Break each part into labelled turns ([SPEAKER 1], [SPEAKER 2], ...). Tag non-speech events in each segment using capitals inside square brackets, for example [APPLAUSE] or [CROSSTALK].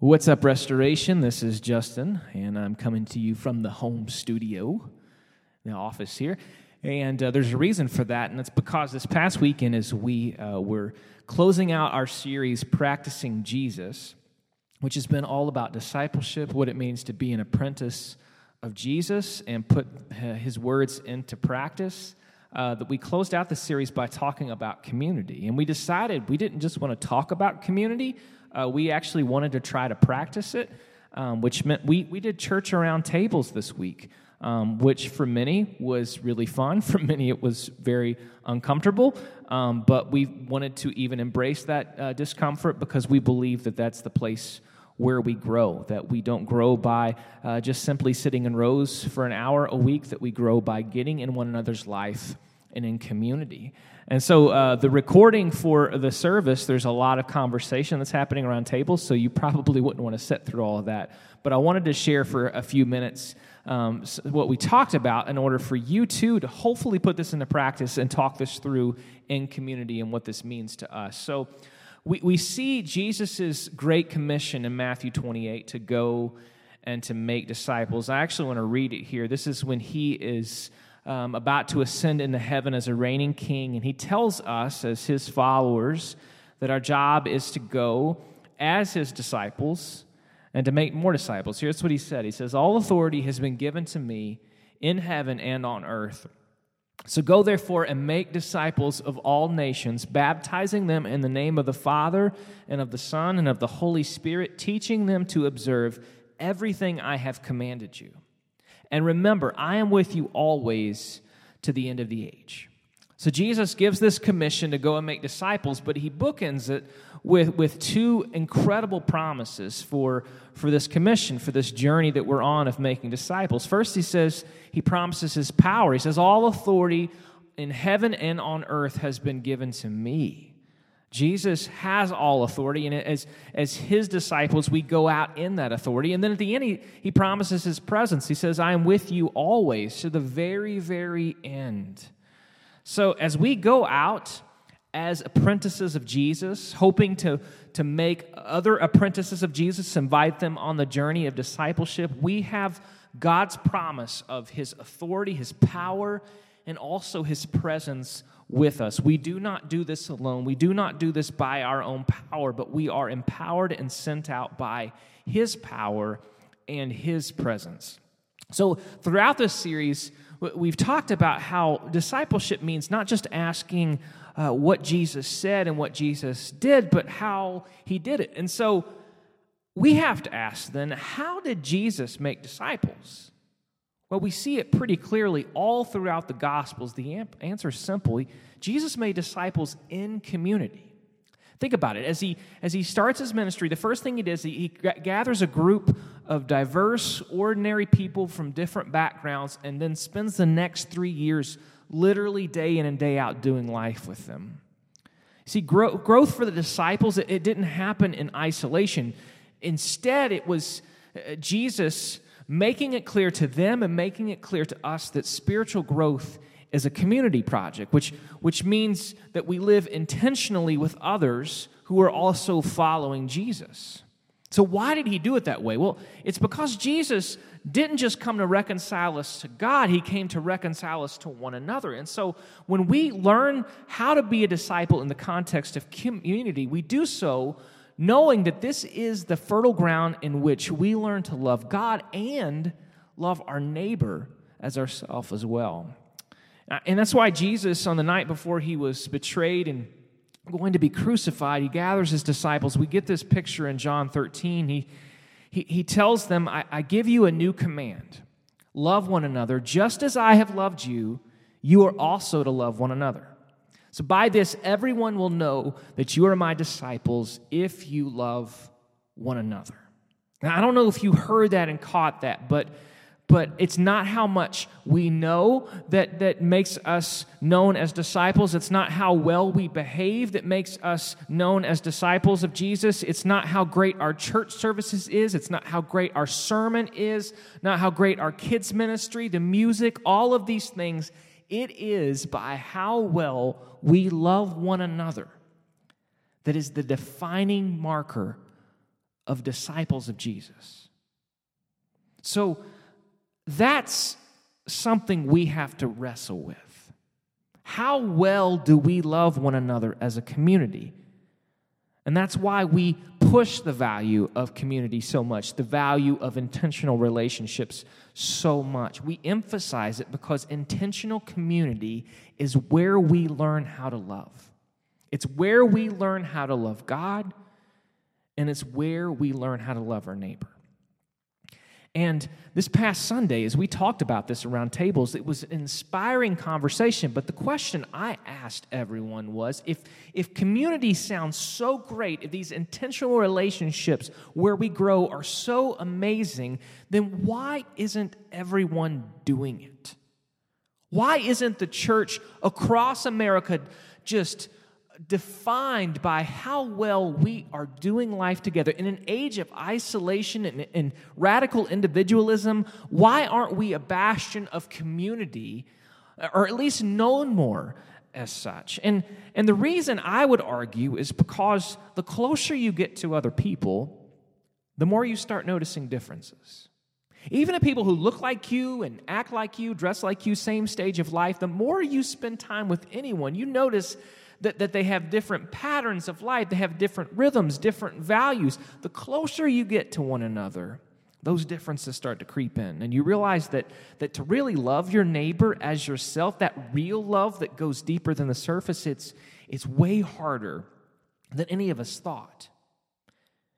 [SPEAKER 1] What's up, Restoration? This is Justin, and I'm coming to you from the home studio, the office here. And uh, there's a reason for that, and it's because this past weekend, as we uh, were closing out our series, Practicing Jesus, which has been all about discipleship, what it means to be an apprentice of Jesus and put uh, his words into practice. Uh, that we closed out the series by talking about community. And we decided we didn't just want to talk about community, uh, we actually wanted to try to practice it, um, which meant we, we did church around tables this week. Um, which for many was really fun. [LAUGHS] For many, it was very uncomfortable. Um, but we wanted to even embrace that uh, discomfort because we believe that that's the place where we grow, that we don't grow by uh, just simply sitting in rows for an hour a week, that we grow by getting in one another's life and in community. And so, uh, the recording for the service, there's a lot of conversation that's happening around tables, so you probably wouldn't want to sit through all of that. But I wanted to share for a few minutes um, what we talked about in order for you too to hopefully put this into practice and talk this through in community and what this means to us. So, we, we see Jesus' great commission in Matthew 28 to go and to make disciples. I actually want to read it here. This is when he is um, about to ascend into heaven as a reigning king. And he tells us, as his followers, that our job is to go as his disciples and to make more disciples. Here's what he said He says, All authority has been given to me in heaven and on earth. So go therefore and make disciples of all nations, baptizing them in the name of the Father and of the Son and of the Holy Spirit, teaching them to observe everything I have commanded you. And remember, I am with you always to the end of the age. So Jesus gives this commission to go and make disciples, but he bookends it with, with two incredible promises for, for this commission, for this journey that we're on of making disciples. First, he says, he promises his power. He says, All authority in heaven and on earth has been given to me. Jesus has all authority, and as, as his disciples, we go out in that authority. And then at the end, he, he promises his presence. He says, I am with you always to the very, very end. So as we go out as apprentices of Jesus, hoping to, to make other apprentices of Jesus, invite them on the journey of discipleship, we have God's promise of his authority, his power, and also his presence with us. We do not do this alone. We do not do this by our own power, but we are empowered and sent out by His power and His presence. So, throughout this series, we've talked about how discipleship means not just asking uh, what Jesus said and what Jesus did, but how He did it. And so, we have to ask then, how did Jesus make disciples? Well, we see it pretty clearly all throughout the Gospels. The answer is simple Jesus made disciples in community. Think about it. As he, as he starts his ministry, the first thing he does, he, he gathers a group of diverse, ordinary people from different backgrounds and then spends the next three years literally day in and day out doing life with them. See, grow, growth for the disciples, it, it didn't happen in isolation. Instead, it was uh, Jesus making it clear to them and making it clear to us that spiritual growth is a community project, which, which means that we live intentionally with others who are also following Jesus. So, why did he do it that way? Well, it's because Jesus didn't just come to reconcile us to God, he came to reconcile us to one another. And so, when we learn how to be a disciple in the context of community, we do so knowing that this is the fertile ground in which we learn to love God and love our neighbor as ourselves as well. Uh, and that's why Jesus, on the night before he was betrayed and going to be crucified, he gathers his disciples. We get this picture in John 13. He, he, he tells them, I, I give you a new command love one another, just as I have loved you, you are also to love one another. So by this, everyone will know that you are my disciples if you love one another. Now, I don't know if you heard that and caught that, but but it's not how much we know that, that makes us known as disciples. It's not how well we behave that makes us known as disciples of Jesus. It's not how great our church services is. It's not how great our sermon is, not how great our kids' ministry, the music, all of these things. It is by how well we love one another that is the defining marker of disciples of Jesus. So that's something we have to wrestle with. How well do we love one another as a community? And that's why we push the value of community so much, the value of intentional relationships so much. We emphasize it because intentional community is where we learn how to love. It's where we learn how to love God, and it's where we learn how to love our neighbor. And this past Sunday, as we talked about this around tables, it was an inspiring conversation. But the question I asked everyone was if, if community sounds so great, if these intentional relationships where we grow are so amazing, then why isn't everyone doing it? Why isn't the church across America just defined by how well we are doing life together. In an age of isolation and, and, radical individualism, why aren't we a bastion of community, or at least known more as such? And, and the reason I would argue is because the closer you get to other people, the more you start noticing differences. Even the people who look like you and act like you, dress like you, same stage of life, the more you spend time with anyone, you notice that, that they have different patterns of life, they have different rhythms, different values. The closer you get to one another, those differences start to creep in. And you realize that, that to really love your neighbor as yourself, that real love that goes deeper than the surface, it's, it's way harder than any of us thought.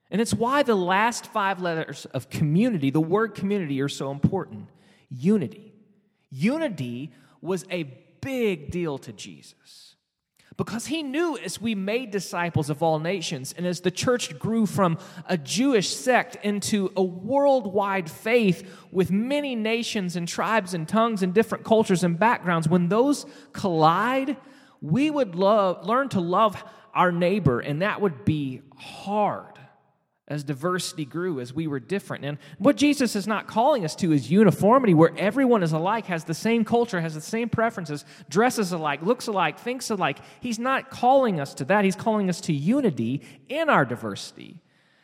[SPEAKER 1] And it's why the last five letters of community, the word community, are so important unity. Unity was a big deal to Jesus because he knew as we made disciples of all nations and as the church grew from a Jewish sect into a worldwide faith with many nations and tribes and tongues and different cultures and backgrounds, when those collide, we would love, learn to love our neighbor, and that would be hard as diversity grew, as we were different. And what Jesus is not calling us to is uniformity, where everyone is alike, has the same culture, has the same preferences, dresses alike, looks alike, thinks alike. He's not calling us to that. He's calling us to unity in our diversity.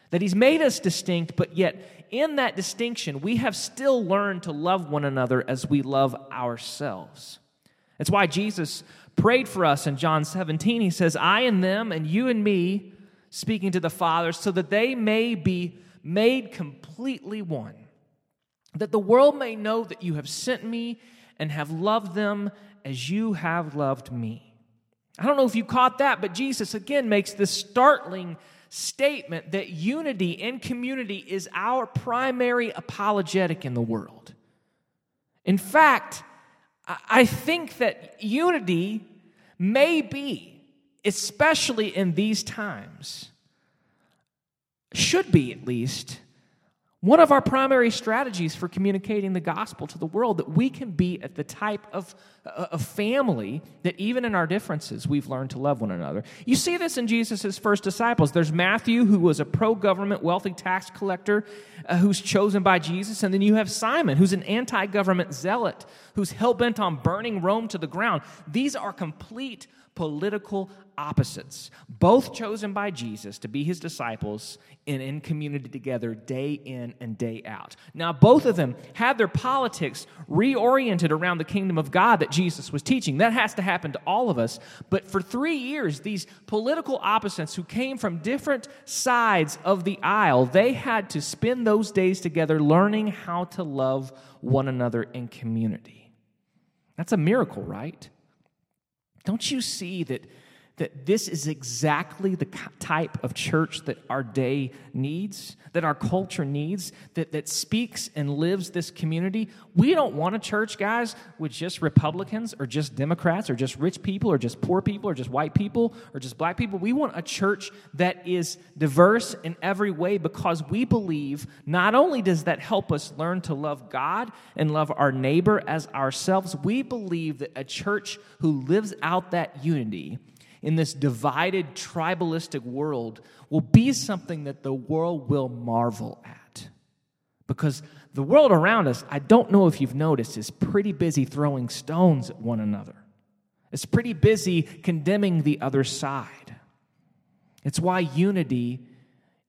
[SPEAKER 1] That He's made us distinct, but yet in that distinction, we have still learned to love one another as we love ourselves. It's why Jesus prayed for us in John 17. He says, I and them, and you and me speaking to the Father, so that they may be made completely one. That the world may know that you have sent me and have loved them as you have loved me. I don't know if you caught that, but Jesus again makes this startling statement that unity and community is our primary apologetic in the world. In fact, I think that unity may be especially in these times, should be at least one of our primary strategies for communicating the gospel to the world that we can be at the type of, uh, of family that even in our differences we've learned to love one another. You see this in jesus' first disciples. There's matthew who was a pro-government wealthy tax collector uh, who's chosen by jesus and then you have simon who's an anti-government zealot who's hell-bent on burning rome to the ground. These are complete political opposites, both chosen by Jesus to be his disciples and in community together day in and day out. Now, both of them had their politics reoriented around the kingdom of God that Jesus was teaching. That has to happen to all of us. But for three years, these political opposites who came from different sides of the aisle, they had to spend those days together learning how to love one another in community. That's a miracle, right? Don't you see that, that this is exactly the type of church that our day needs, that our culture needs, that, that speaks and lives this community? We don't want a church, guys, with just Republicans or just Democrats or just rich people or just poor people or just white people or just black people. We want a church that is diverse in every way because we believe not only does that help us learn to love God and love our neighbor as ourselves, we believe that a church who lives out that unity in this divided, tribalistic world will be something that the world will marvel at. Because the world around us, I don't know if you've noticed, is pretty busy throwing stones at one another. It's pretty busy condemning the other side. It's why unity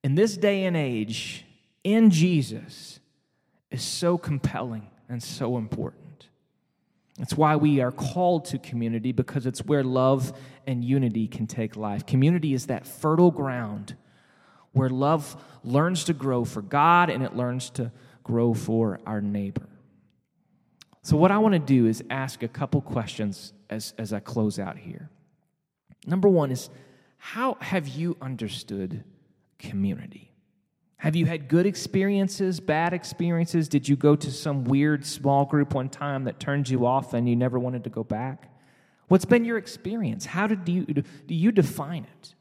[SPEAKER 1] in this day and age, in Jesus, is so compelling and so important. It's why we are called to community because it's where love and unity can take life. Community is that fertile ground where love learns to grow for God and it learns to grow for our neighbor. So, what I want to do is ask a couple questions as, as I close out here. Number one is how have you understood community? Have you had good experiences, bad experiences? Did you go to some weird small group one time that turned you off and you never wanted to go back? What's been your experience? How did you, do you define it?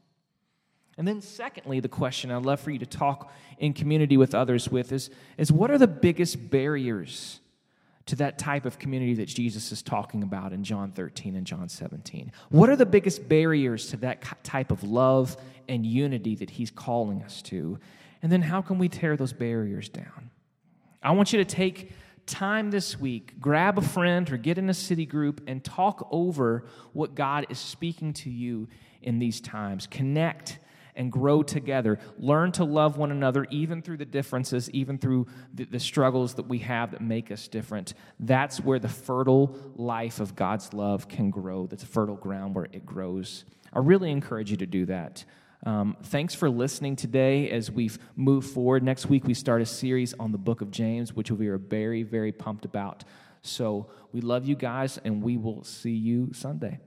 [SPEAKER 1] And then, secondly, the question I'd love for you to talk in community with others with is, is what are the biggest barriers to that type of community that Jesus is talking about in John 13 and John 17? What are the biggest barriers to that type of love and unity that he's calling us to? And then, how can we tear those barriers down? I want you to take time this week, grab a friend or get in a city group and talk over what God is speaking to you in these times. Connect and grow together. Learn to love one another, even through the differences, even through the, the, struggles that we have that make us different. That's where the fertile life of God's love can grow. That's fertile ground where it grows. I really encourage you to do that. Um, thanks for listening today as we've moved forward. Next week, we start a series on the book of James, which we are very, very pumped about. So we love you guys, and we will see you Sunday.